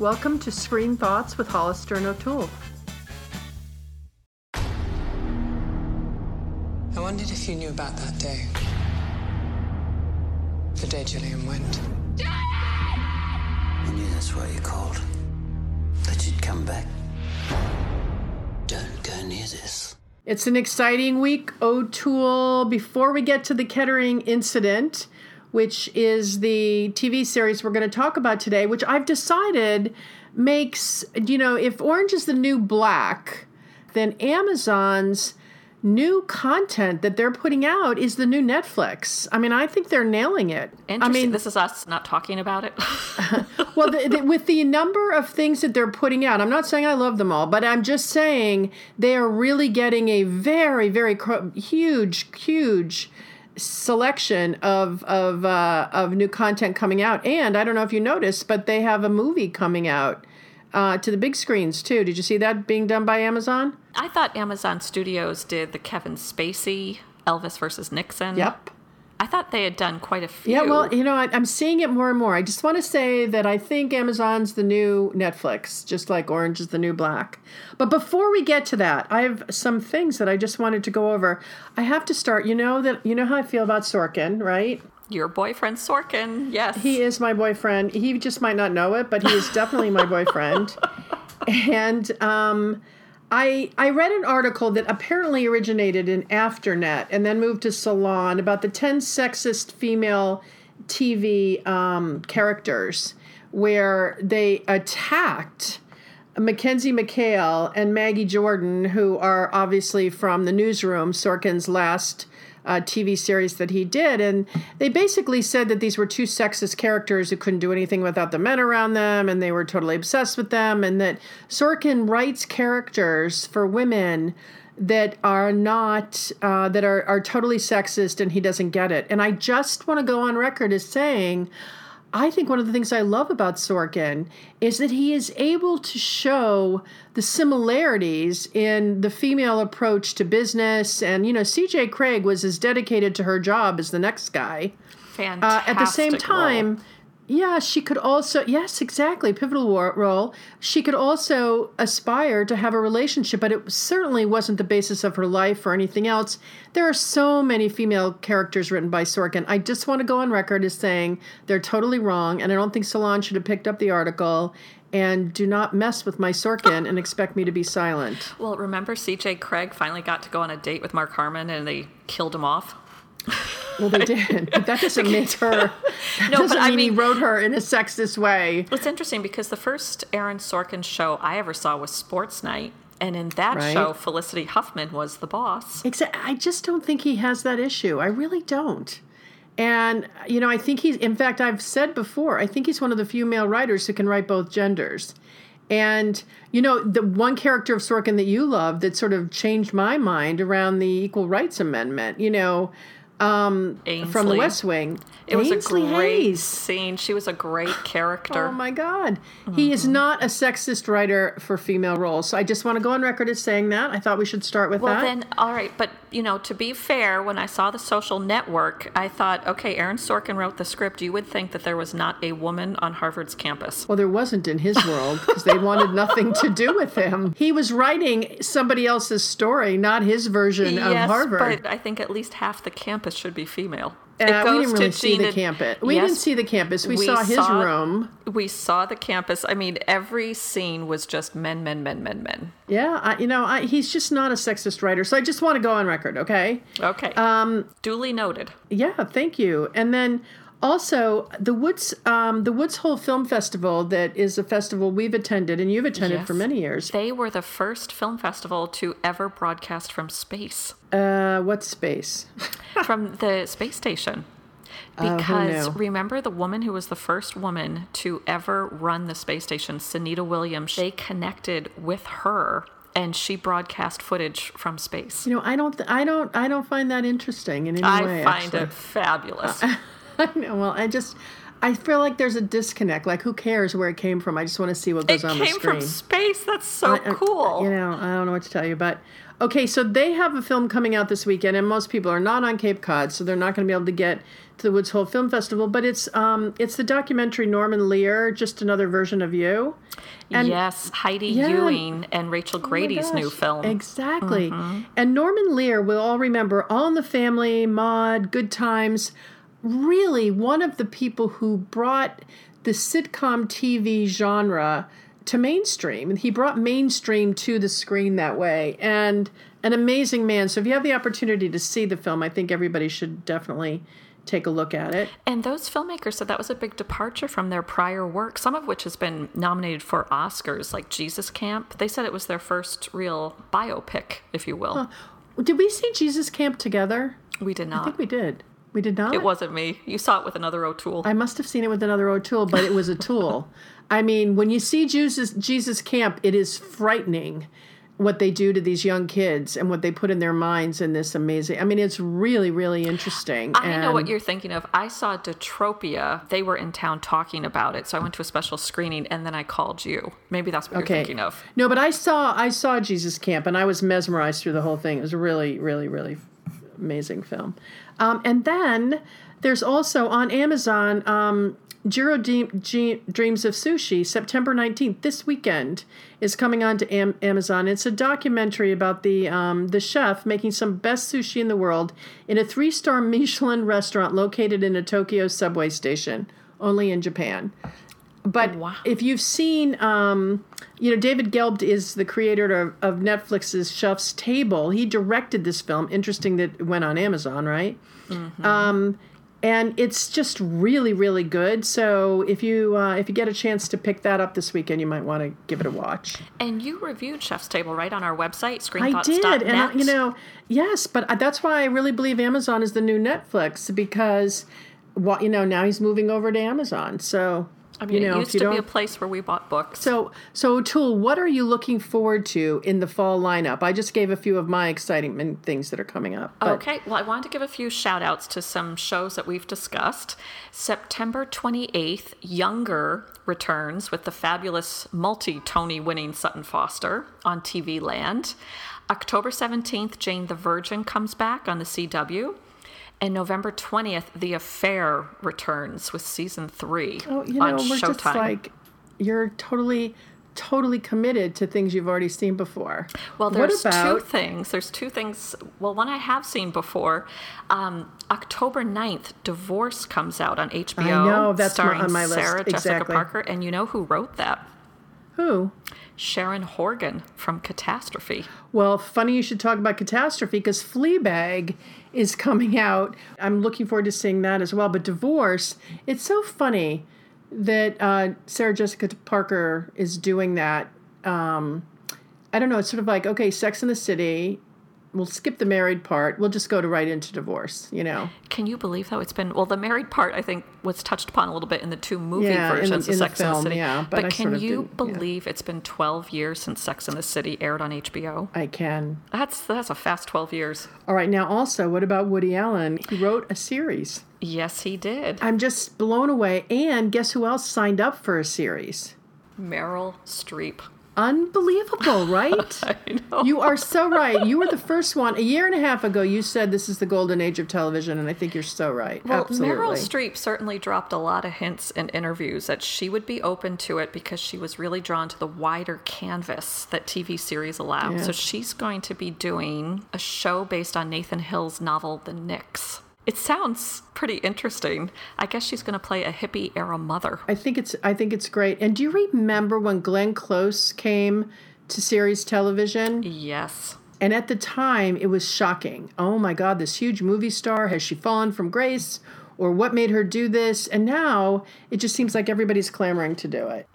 Welcome to Screen Thoughts with Hollister and O'Toole. I wondered if you knew about that day. The day Gillian went. I knew that's why you called. That you'd come back. Don't go near this. It's an exciting week, O'Toole. Before we get to the Kettering incident, which is the TV series we're going to talk about today, which I've decided makes, you know, if Orange is the New Black, then Amazon's new content that they're putting out is the new Netflix. I mean, I think they're nailing it. Interesting. I mean, this is us not talking about it. well, the, the, with the number of things that they're putting out, I'm not saying I love them all, but I'm just saying they are really getting a very, very cr- huge, huge selection of of uh, of new content coming out. And I don't know if you noticed, but they have a movie coming out uh, to the big screens too. Did you see that being done by Amazon? I thought Amazon Studios did the Kevin Spacey Elvis versus Nixon. Yep. I thought they had done quite a few. Yeah, well, you know, I, I'm seeing it more and more. I just want to say that I think Amazon's the new Netflix, just like Orange is the new Black. But before we get to that, I have some things that I just wanted to go over. I have to start. You know that you know how I feel about Sorkin, right? Your boyfriend Sorkin, yes. He is my boyfriend. He just might not know it, but he is definitely my boyfriend. And um, I I read an article that apparently originated in AlterNet and then moved to Salon about the ten sexist female TV um, characters, where they attacked. Mackenzie McHale and Maggie Jordan, who are obviously from the newsroom, Sorkin's last uh, TV series that he did. And they basically said that these were two sexist characters who couldn't do anything without the men around them and they were totally obsessed with them. And that Sorkin writes characters for women that are not uh, that are, are totally sexist and he doesn't get it and i just want to go on record as saying I think one of the things I love about Sorkin is that he is able to show the similarities in the female approach to business. And, you know, CJ Cregg was as dedicated to her job as the next guy. Fantastic. Uh, at the same role. Yeah, she could also, yes, exactly, pivotal war, role. She could also aspire to have a relationship, but it certainly wasn't the basis of her life or anything else. There are so many female characters written by Sorkin. I just want to go on record as saying they're totally wrong, and I don't think Salon should have picked up the article. And do not mess with my Sorkin and expect me to be silent. Well, remember CJ Cregg finally got to go on a date with Mark Harmon and they killed him off? Well, they did, but that doesn't make her. That No, doesn't but I mean he wrote her in a sexist way. It's interesting because the first Aaron Sorkin show I ever saw was Sports Night. And in that Right. show, Felicity Huffman was the boss. Except I just don't think he has that issue. I really don't. And you know, I think he's in fact I've said before, I think he's one of the few male writers who can write both genders. And you know, the one character of Sorkin that you love that sort of changed my mind around the Equal Rights Amendment, you know, um, from the West Wing. It was Ainsley a great Hayes. scene. She was a great character. Oh my God. He is not a sexist writer for female roles. So I just want to go on record as saying that. I thought we should start with Well, that. then, all right. But, you know, to be fair, when I saw the social network, I thought, okay, Aaron Sorkin wrote the script. You would think that there was not a woman on Harvard's campus. Well, there wasn't in his world because they wanted nothing to do with him. He was writing somebody else's story, not his version of yes, Harvard. but I think at least half the campus should be female. Uh, It we goes didn't really to see the campus. We Yes, didn't see the campus. We, we saw his saw- room. We saw the campus. I mean, every scene was just men, men, men, men, men. Yeah, I, you know, I, he's just not a sexist writer. So I just want to go on record, okay? Okay. Um, Duly noted. Yeah, thank you. And then also the Woods, um, the Woods Hole Film Festival, that is a festival we've attended and you've attended for many years. They were the first film festival to ever broadcast from space, Uh, what space? from the space station. Oh, Because knew? remember the woman who was the first woman to ever run the space station, Sunita Williams, they connected with her and she broadcast footage from space. You know, I don't, th- I don't, I don't find that interesting in any I way. find actually. it fabulous. I know. Well, I just, I feel like there's a disconnect. Like, who cares where it came from? I just want to see what It goes on the screen. It came from space. That's so I- I- cool. You know, I don't know what to tell you, but okay. So they have a film coming out this weekend, and most people are not on Cape Cod, so they're not going to be able to get to the Woods Hole Film Festival. But it's um, it's the documentary Norman Lear, just another version of you. And yes, Heidi Yeah. Ewing and Rachel Oh Grady's new gosh, film. Mm-hmm. Exactly. And Norman Lear, we'll all remember All in the Family, Maude, Good Times. Really, one of the people who brought the sitcom TV genre to mainstream. He brought mainstream to the screen that way. And an amazing man. So if you have the opportunity to see the film, I think everybody should definitely take a look at it. And those filmmakers said that was a big departure from their prior work, some of which has been nominated for Oscars, like Jesus Camp. They said it was their first real biopic, if you will. Did we see Jesus Camp together? We did not. I think we did. We did not? It wasn't me. You saw it with another O'Toole. I must have seen it with another O'Toole, but it was a tool. I mean, when you see Jesus Jesus Camp, it is frightening what they do to these young kids and what they put in their minds in this amazing. I mean, it's really really interesting. I know what you're thinking of. I saw Detropia. They were in town talking about it, so I went to a special screening and then I called you. Maybe that's what Okay. you're thinking of. No, but I saw I saw Jesus Camp and I was mesmerized through the whole thing. It was really really really amazing film. Um, and then there's also on Amazon um, Jiro Dreams of Sushi, September 19th, this weekend, is coming on to Am- Amazon. It's a documentary about the um, the chef making some best sushi in the world in a three star Michelin restaurant located in a Tokyo subway station, only in Japan. But Wow. if you've seen, um, you know, David Gelb is the creator of, of Netflix's Chef's Table. He directed this film. Interesting that it went on Amazon, right? Um, and it's just really, really good. So if you uh, if you get a chance to pick that up this weekend, you might want to give it a watch. And you reviewed Chef's Table right on our website, I did, and I, you know, yes, but that's why I really believe Amazon is the new Netflix because, well, you know, now he's moving over to Amazon. So I mean, you know, it used to be a place where we bought books. So, so O'Toole, what are you looking forward to in the fall lineup? I just gave a few of my exciting things that are coming up. but- Okay, well, I wanted to give a few shout outs to some shows that we've discussed. September 28th, Younger returns with the fabulous multi Tony winning Sutton Foster on TV Land. October 17th, Jane the Virgin comes back on the CW. And November 20th, The Affair returns with season three Oh, you know, on we're Showtime. just like you're totally, totally committed to things you've already seen before. Well, there's two things. There's two things. Well, one I have seen before. Um, October 9th, Divorce comes out on HBO. know, that's my- starring on my list. Sarah Jessica Exactly. Parker. And you know who wrote that? who? Sharon Horgan from Catastrophe. Well, funny you should talk about Catastrophe because Fleabag is coming out. I'm looking forward to seeing that as well. But Divorce, it's so funny that uh, Sarah Jessica Parker is doing that. Um, I don't know. It's sort of like, okay, Sex in the City. We'll skip the married part. We'll just go to right into divorce, you know? Can you believe though it's been well the married part I think was touched upon a little bit in the two movie Yeah, in the- versions in of the Sex and film, the City. yeah, but I can you didn't- yeah. believe it's been 12 years since Sex and the City aired on HBO? I can. That's that's a fast 12 years. All right, now also, what about Woody Allen? He wrote a series. Yes, he did. I'm just blown away. And guess who else signed up for a series? Meryl Streep. Unbelievable, right? I know. You are so right. You were the first one. A year and a half ago, you said this is the golden age of television, and I think you're so right. Well, Absolutely. Meryl Streep certainly dropped a lot of hints in interviews that she would be open to it because she was really drawn to the wider canvas that TV series allow. Yeah. So she's going to be doing a show based on Nathan Hill's novel The Nix. It sounds pretty interesting. I guess she's going to play a hippie era mother. I think it's I think it's great. And do you remember when Glenn Close came to series television? Yes. And at the time, it was shocking. Oh my God, this huge movie star has she fallen from grace, or what made her do this? And now it just seems like everybody's clamoring to do it.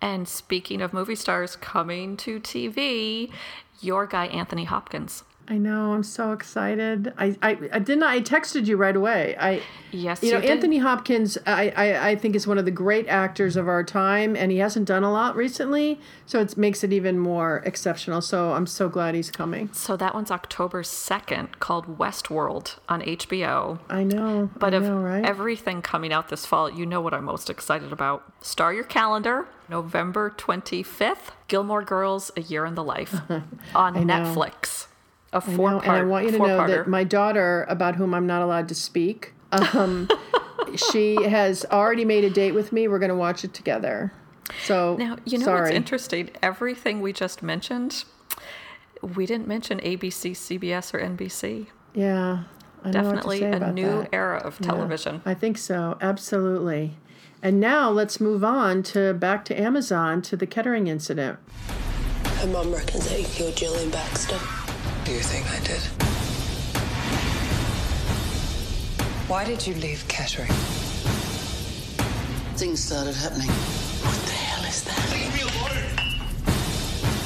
And speaking of movie stars coming to TV, your guy Anthony Hopkins. I know. I'm so excited. I, I, I didn't. I texted you right away. I, Yes, you know, you. Anthony Hopkins. I, I, I think is one of the great actors of our time, and he hasn't done a lot recently, so it makes it even more exceptional. So I'm so glad he's coming. So that one's October 2nd called Westworld on HBO. I know. But I of know, right? everything coming out this fall, you know what I'm most excited about. Star your calendar, November 25th, Gilmore Girls, A Year in the Life on. Netflix. A I four know, part, and I want you to know four-parter. that my daughter, about whom I'm not allowed to speak, um, she has already made a date with me. We're going to watch it together. So Now, you know sorry. what's interesting? Everything we just mentioned, we didn't mention ABC, CBS, or NBC. Yeah, I know what to Definitely say a about new that. era of Yeah, television. I think so, absolutely. And now let's move on to back to Amazon to the Kettering incident. Her mum reckons that you killed Gillian Baxter. Do you think I did? Why did you leave Kettering? Things started happening. What the hell is that?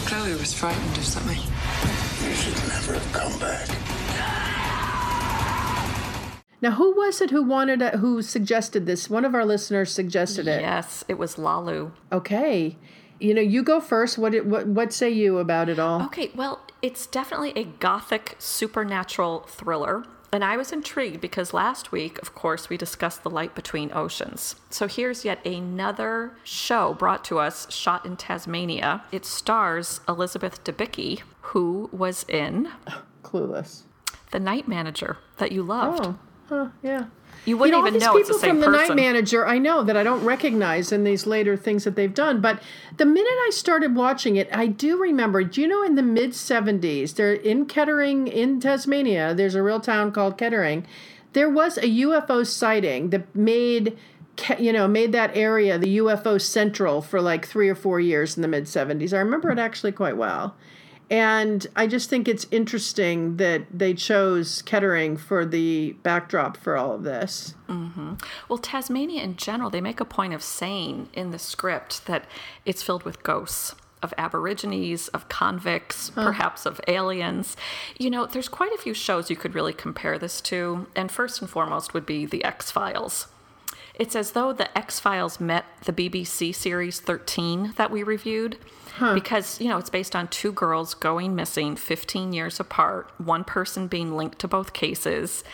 Chloe was frightened of something. You should never have come back. Now, who was it who wanted it, who suggested this? One of our listeners suggested it. Yes, it was Lalu. Okay. You know, you go first. What, what what say you about it all? Okay, well, it's definitely a gothic supernatural thriller. And I was intrigued because last week, of course, we discussed The Light Between Oceans. So here's yet another show brought to us, shot in Tasmania. It stars Elizabeth Debicki, who was in Clueless. The Night Manager that you loved. Oh, huh, yeah. You wouldn't you know, even these know it's the people same from the person. Night Manager, I know that I don't recognize in these later things that they've done. But the minute I started watching it, I do remember. Do you know in the mid '70s, there in Kettering, in Tasmania, there's a real town called Kettering. There was a UFO sighting that made. You know, made that area the UFO central for like three or four years in the mid 70s. I remember it actually quite well. And I just think it's interesting that they chose Kettering for the backdrop for all of this. Mm-hmm. Well, Tasmania in general, they make a point of saying in the script that it's filled with ghosts of Aborigines, of convicts, perhaps of aliens. You know, there's quite a few shows you could really compare this to, and first and foremost would be The X Files. It's as though the X Files met the BBC series 13 that we reviewed. Because, you know, it's based on two girls going missing 15 years apart, one person being linked to both cases.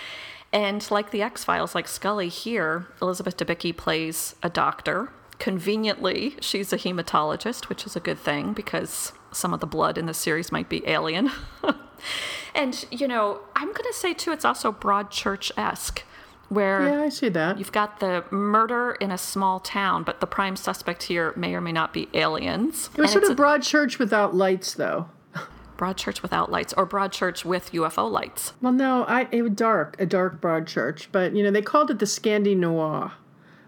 And like the X Files, like Scully here, Elizabeth Debicki plays a doctor. Conveniently, she's a hematologist, which is a good thing because some of the blood in the series might be alien. and, you know, I'm going to say too, it's also Broadchurch esque, where Yeah, I see that. You've got the murder in a small town, but the prime suspect here may or may not be aliens. It was And sort of Broadchurch without lights, though. Broadchurch without lights, or Broadchurch with UFO lights. Well, no, I it was dark, a dark Broadchurch, but you know they called it the Scandi Noir,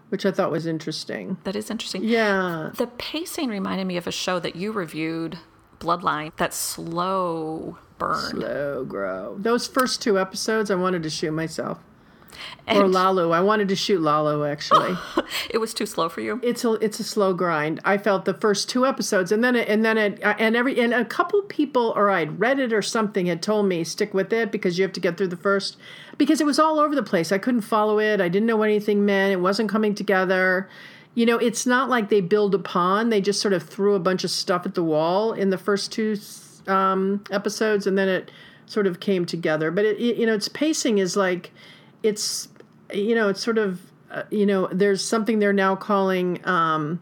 which I thought was interesting. That is interesting. Yeah, The pacing reminded me of a show that you reviewed, Bloodline, that slow burn. slow grow. Those first two episodes, I wanted to shoot myself. Or And Lalu. I wanted to shoot Lalu actually. it was too slow for you. it's a it's a slow grind. I felt the first two episodes, and then it, and then it and every and a couple people, or I'd read it or something, had told me stick with it because you have to get through the first because it was all over the place. I couldn't follow it. I didn't know what anything meant. It wasn't coming together. You know, it's not like they build upon. They just sort of threw a bunch of stuff at the wall in the first two um, episodes, and then it sort of came together. But it, it you know, its pacing is like it's you know it's sort of uh, you know there's something they're now calling um,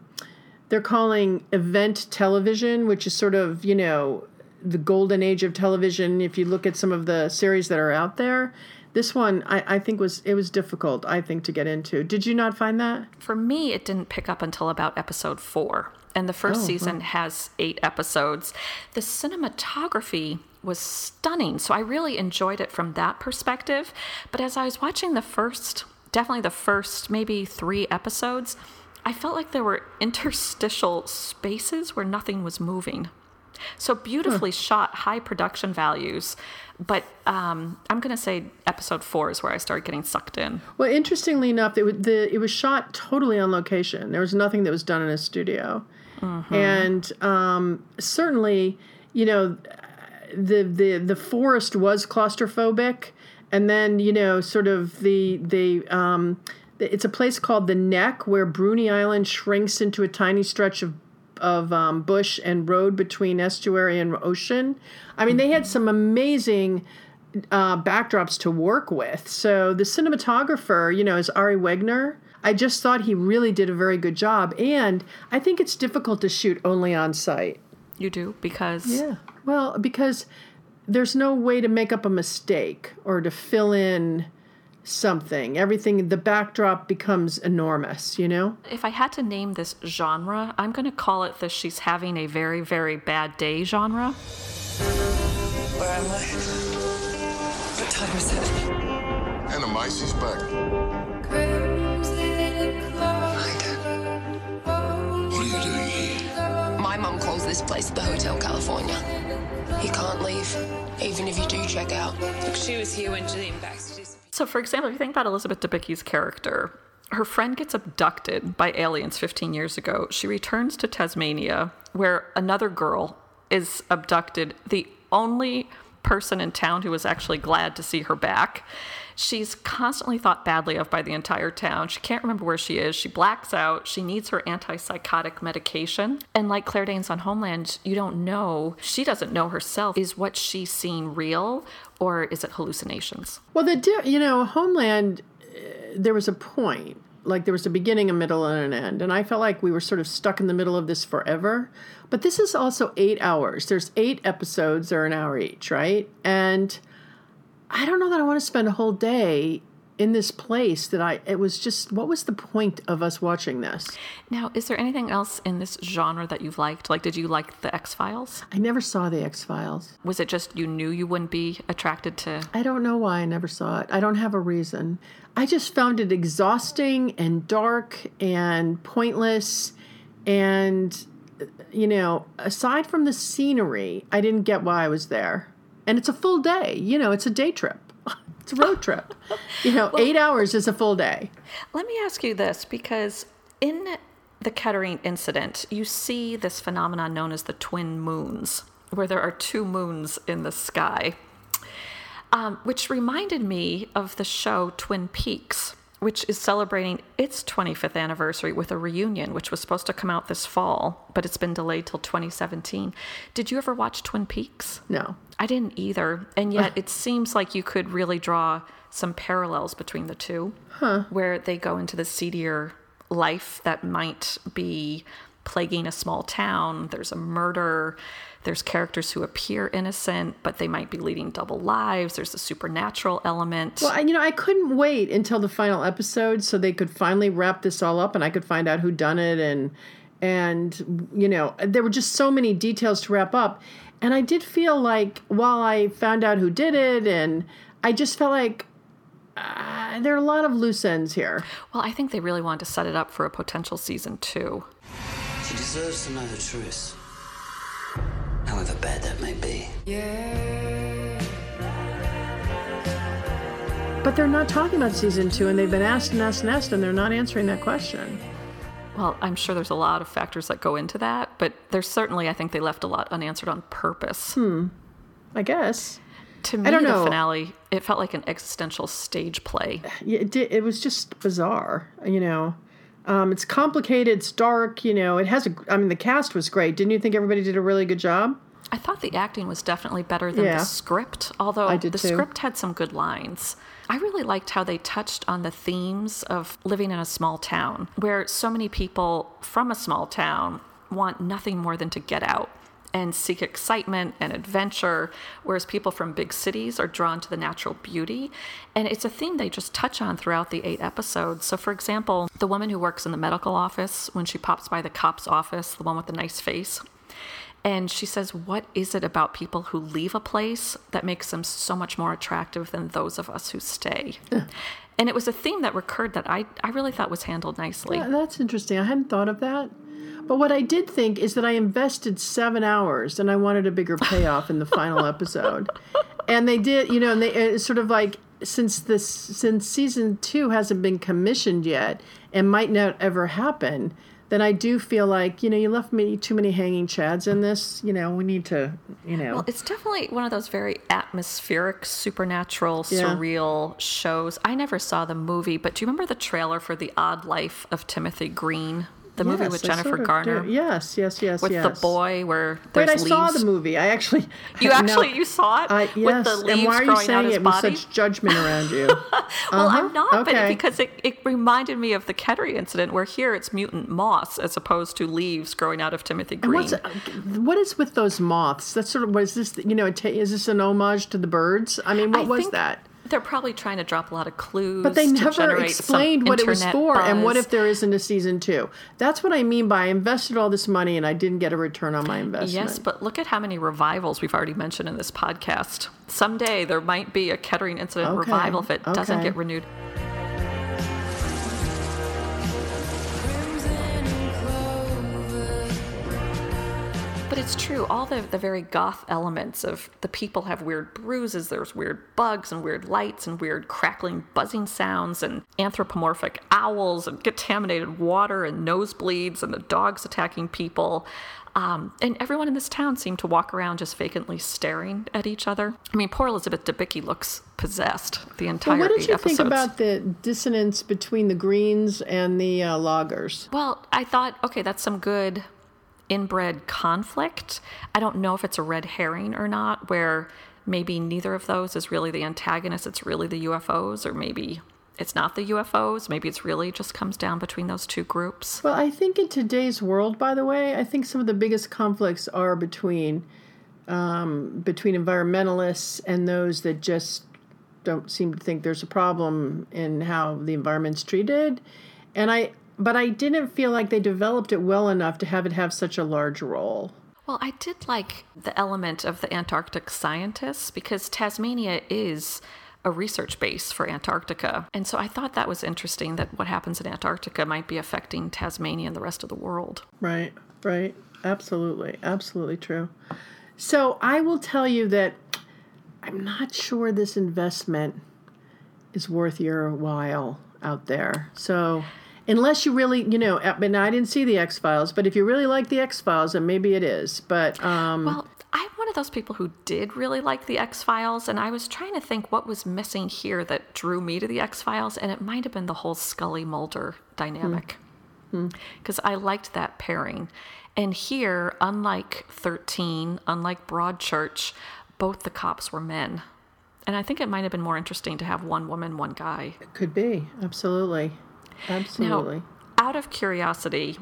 they're calling event television which is sort of you know the golden age of television if you look at some of the series that are out there this one I, I think was it was difficult i think to get into did you not find that For me, it didn't pick up until about episode four. And the first season has eight episodes. The cinematography was stunning. So I really enjoyed it from that perspective. But as I was watching the first, definitely the first maybe three episodes, I felt like there were interstitial spaces where nothing was moving. So beautifully shot, high production values. But um, I'm going to say episode four is where I started getting sucked in. well interestingly enough it was, the, it was shot totally on location there was nothing that was done in a studio and um, certainly you know the the the forest was claustrophobic, and then you know, sort of the the um, it's a place called the Neck where Bruny Island shrinks into a tiny stretch of of um, bush and road between estuary and ocean. I mean, they had some amazing uh, backdrops to work with. So the cinematographer, you know, is Ari Wegner. I just thought he really did a very good job, and I think it's difficult to shoot only on site. You do because Yeah. Well, because there's no way to make up a mistake or to fill in something. Everything, the backdrop becomes enormous, you know? if I had to name this genre, I'm going to call it the she's having a very very bad day genre. Where am I? What time is it? Anna Macy's back. This place the Hotel California. You can't leave, even if you do check out. She was here when Gillian Baxter disappeared. So, for example, if you think about Elizabeth Debicki's character, her friend gets abducted by aliens 15 years ago. She returns to Tasmania, where another girl is abducted, the only person in town who is actually glad to see her back. She's constantly thought badly of by the entire town. She can't remember where she is. She blacks out. She needs her antipsychotic medication. And like Claire Danes on Homeland, you don't know, she doesn't know herself. Is what she's seeing real or is it hallucinations? Well, the di- you know Homeland, uh, there was a point, like there was a beginning, a middle, and an end, and I felt like we were sort of stuck in the middle of this forever. But this is also eight hours. There's eight episodes, they're an hour each, right? And I don't know that I want to spend a whole day in this place that I. It was just what was the point of us watching this? Now, is there anything else in this genre that you've liked? Like, did you like The X Files? I never saw the X Files. Was it just you knew you wouldn't be attracted to? I don't know why I never saw it. I don't have a reason. I just found it exhausting and dark and pointless. And, you know, aside from the scenery, I didn't get why I was there. And it's a full day. You know, it's a day trip, it's a road trip. You know, eight hours is a full day. Let me ask you this because in the Kettering incident, you see this phenomenon known as the twin moons, where there are two moons in the sky, um, which reminded me of the show Twin Peaks, which is celebrating its 25th anniversary with a reunion, which was supposed to come out this fall, but it's been delayed till 2017. Did you ever watch Twin Peaks? No. I didn't either. And yet it seems like you could really draw some parallels between the two, where they go into the seedier life that might be plaguing a small town. There's a murder. There's characters who appear innocent, but they might be leading double lives. There's a supernatural element. Well, I- you know, I couldn't wait until the final episode so they could finally wrap this all up and I could find out who done it and and you know, there were just so many details to wrap up. And I did feel like while I found out who did it and I just felt like uh, there are a lot of loose ends here. well, I think they really wanted to set it up for a potential season two. She deserves to know the truth. However bad that may be. Yeah. But they're not talking about season two and they've been asked and asked and asked and they're not answering that question. Well, I'm sure there's a lot of factors that go into that, but there's certainly, I think they left a lot unanswered on purpose. Hmm. I guess. To me, I don't the know. finale, it felt like an existential stage play. Yeah, it, did, it was just bizarre, you know. Um, it's complicated. It's dark. You know, it has a. I mean, the cast was great. Didn't you think everybody did a really good job? I thought the acting was definitely better than Yeah. the script, although the too. script had some good lines. I really liked how they touched on the themes of living in a small town, where so many people from a small town want nothing more than to get out and seek excitement and adventure, whereas people from big cities are drawn to the natural beauty. And it's a theme they just touch on throughout the eight episodes. So, for example, the woman who works in the medical office, when she pops by the cop's office, the one with the nice face, and she says, What is it about people who leave a place that makes them so much more attractive than those of us who stay? and it was a theme that recurred that I, I really thought was handled nicely. Yeah, that's interesting. I hadn't thought of that. But what I did think is that I invested seven hours and I wanted a bigger payoff in the final episode. And they did, you know, and they it's sort of like since this since season two hasn't been commissioned yet and might not ever happen, then I do feel like you know you left me too many hanging chads in this. You know, we need to, you know. Well, it's definitely one of those very atmospheric, supernatural, Yeah. surreal shows. I never saw the movie, but do you remember the trailer for The Odd Life of Timothy Green? The movie Yes, with Jennifer sort of Garner? do. Yes, yes, yes, With yes. the boy where Wait, there's I leaves. saw the movie. I actually. You no, actually you saw it I, with yes, the leaves and why are you saying it body. with such judgment around you? Well, I'm Uh-huh. not, but Okay. because it, it reminded me of the Kettering incident, where here it's mutant moths as opposed to leaves growing out of Timothy Green. what's what is with those moths? That's sort of was this? You know, is this an homage to the birds? I mean, what I was that? They're probably trying to drop a lot of clues. But they never explained what it was for, and what if there isn't a season two? That's what I mean by I invested all this money and I didn't get a return on my investment. Yes, but look at how many revivals we've already mentioned in this podcast. Someday there might be a Kettering incident Okay, revival if it doesn't get renewed. But it's true, all the, the very goth elements of the people have weird bruises, there's weird bugs and weird lights and weird crackling buzzing sounds and anthropomorphic owls and contaminated water and nosebleeds and the dogs attacking people. Um, and everyone in this town seemed to walk around just vacantly staring at each other. I mean, poor Elizabeth Debicki looks possessed the Well, entire what did you episodes. think about the dissonance between the Greens and the uh, loggers? Well, I thought, okay, that's some good inbred conflict. I don't know if it's a red herring or not, where maybe neither of those is really the antagonist, it's really the UFOs, or maybe it's not the UFOs, maybe it's really just comes down between those two groups. Well, I think in today's world, by the way, I think some of the biggest conflicts are between um, between environmentalists and those that just don't seem to think there's a problem in how the environment's treated. And I, but I didn't feel like they developed it well enough to have it have such a large role. Well, I did like the element of the Antarctic scientists because Tasmania is a research base for Antarctica. And so I thought that was interesting that what happens in Antarctica might be affecting Tasmania and the rest of the world. Right, right. Absolutely, absolutely true. So I will tell you that I'm not sure this investment is worth your while out there. So unless you really, you know, uh, I mean, I didn't see the X Files, but if you really like the X Files, then maybe it is. But um, Well, I'm one of those people who did really like the X Files, and I was trying to think what was missing here that drew me to the X Files, and it might have been the whole Scully Mulder dynamic. Hmm. Hmm. Because I liked that pairing. And here, unlike 13, unlike Broadchurch, both the cops were men. And I think it might have been more interesting to have one woman, one guy. It could be absolutely, absolutely. Now, out of curiosity,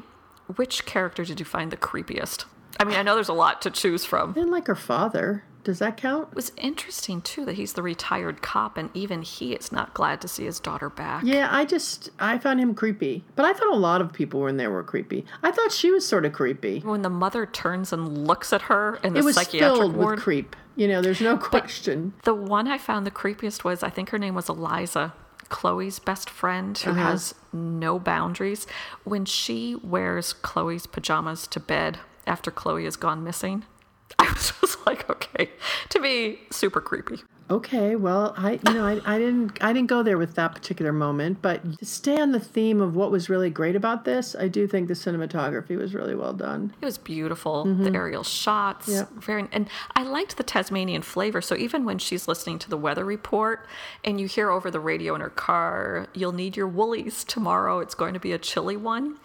which character did you find the creepiest? I mean, I know there's a lot to choose from. Didn't like her father. Does that count? It was interesting too that he's the retired cop, and even he is not glad to see his daughter back. Yeah, I just I found him creepy. But I thought a lot of people in there were creepy. I thought she was sort of creepy. When the mother turns and looks at her in the It was psychiatric filled ward, with creep. You know, there's no question. the one I found the creepiest was I think her name was Eliza, Chloe's best friend who Uh-huh. has no boundaries. When she wears Chloe's pajamas to bed after Chloe has gone missing, I was just like, okay, to be super creepy. Okay, well, I you know I, I didn't I didn't go there with that particular moment, but to stay on the theme of what was really great about this, I do think the cinematography was really well done. It was beautiful. The mm-hmm. aerial shots, Yep. very, and I liked the Tasmanian flavor. So even when she's listening to the weather report, and you hear over the radio in her car, "You'll need your woolies tomorrow. It's going to be a chilly one."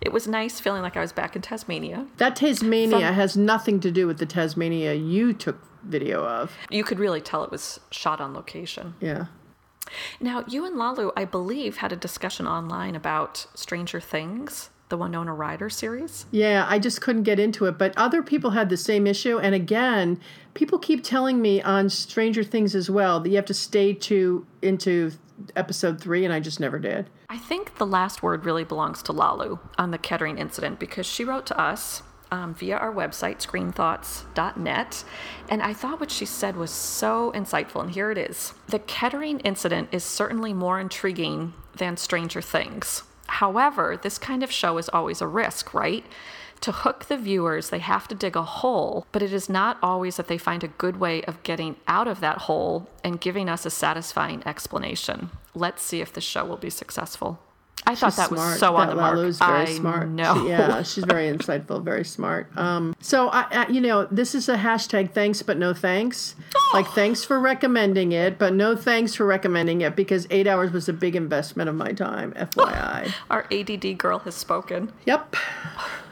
It was nice feeling like I was back in Tasmania. That Tasmania From- has nothing to do with the Tasmania you took video of. You could really tell it was shot on location. Yeah. Now, you and Lalu, I believe, had a discussion online about Stranger Things, the Winona Ryder series. Yeah, I just couldn't get into it. But other people had the same issue. And again, people keep telling me on Stranger Things as well that you have to stay to into episode three, and I just never did. I think the last word really belongs to Lalu on the Kettering incident because she wrote to us um, via our website, screenthoughts.net, and I thought what she said was so insightful, and here it is. The Kettering incident is certainly more intriguing than Stranger Things. However, this kind of show is always a risk, right? To hook the viewers, they have to dig a hole, but it is not always that they find a good way of getting out of that hole and giving us a satisfying explanation. Let's see if the show will be successful. I thought She's that was smart. so on That the mark. Very I smart. know. She- yeah, she's very insightful, very smart. Um, so I, I, you know, this is a hashtag thanks but no thanks. Like thanks for recommending it, but no thanks for recommending it because eight hours was a big investment of my time. FYI. Our ADD girl has spoken. yep.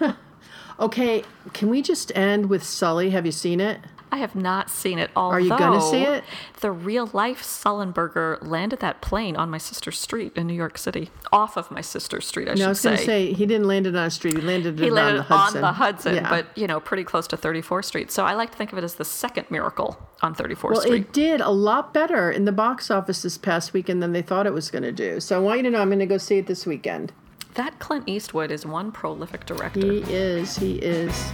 okay, can we just end with Sully? Have you seen it? I have not seen it. Although you gonna see it? The real life Sullenberger landed that plane on my sister's street in New York City, off of my sister's street. I should say. No, should I was going to say he didn't land it on a street. He landed it he landed on the Hudson. on the Hudson, Yeah. but you know, pretty close to 34th Street. So I like to think of it as the second miracle on 34th Well, Street. it did a lot better in the box office this past weekend than they thought it was going to do. So I want you to know I'm going to go see it this weekend. that Clint Eastwood is one prolific director. He is. He is.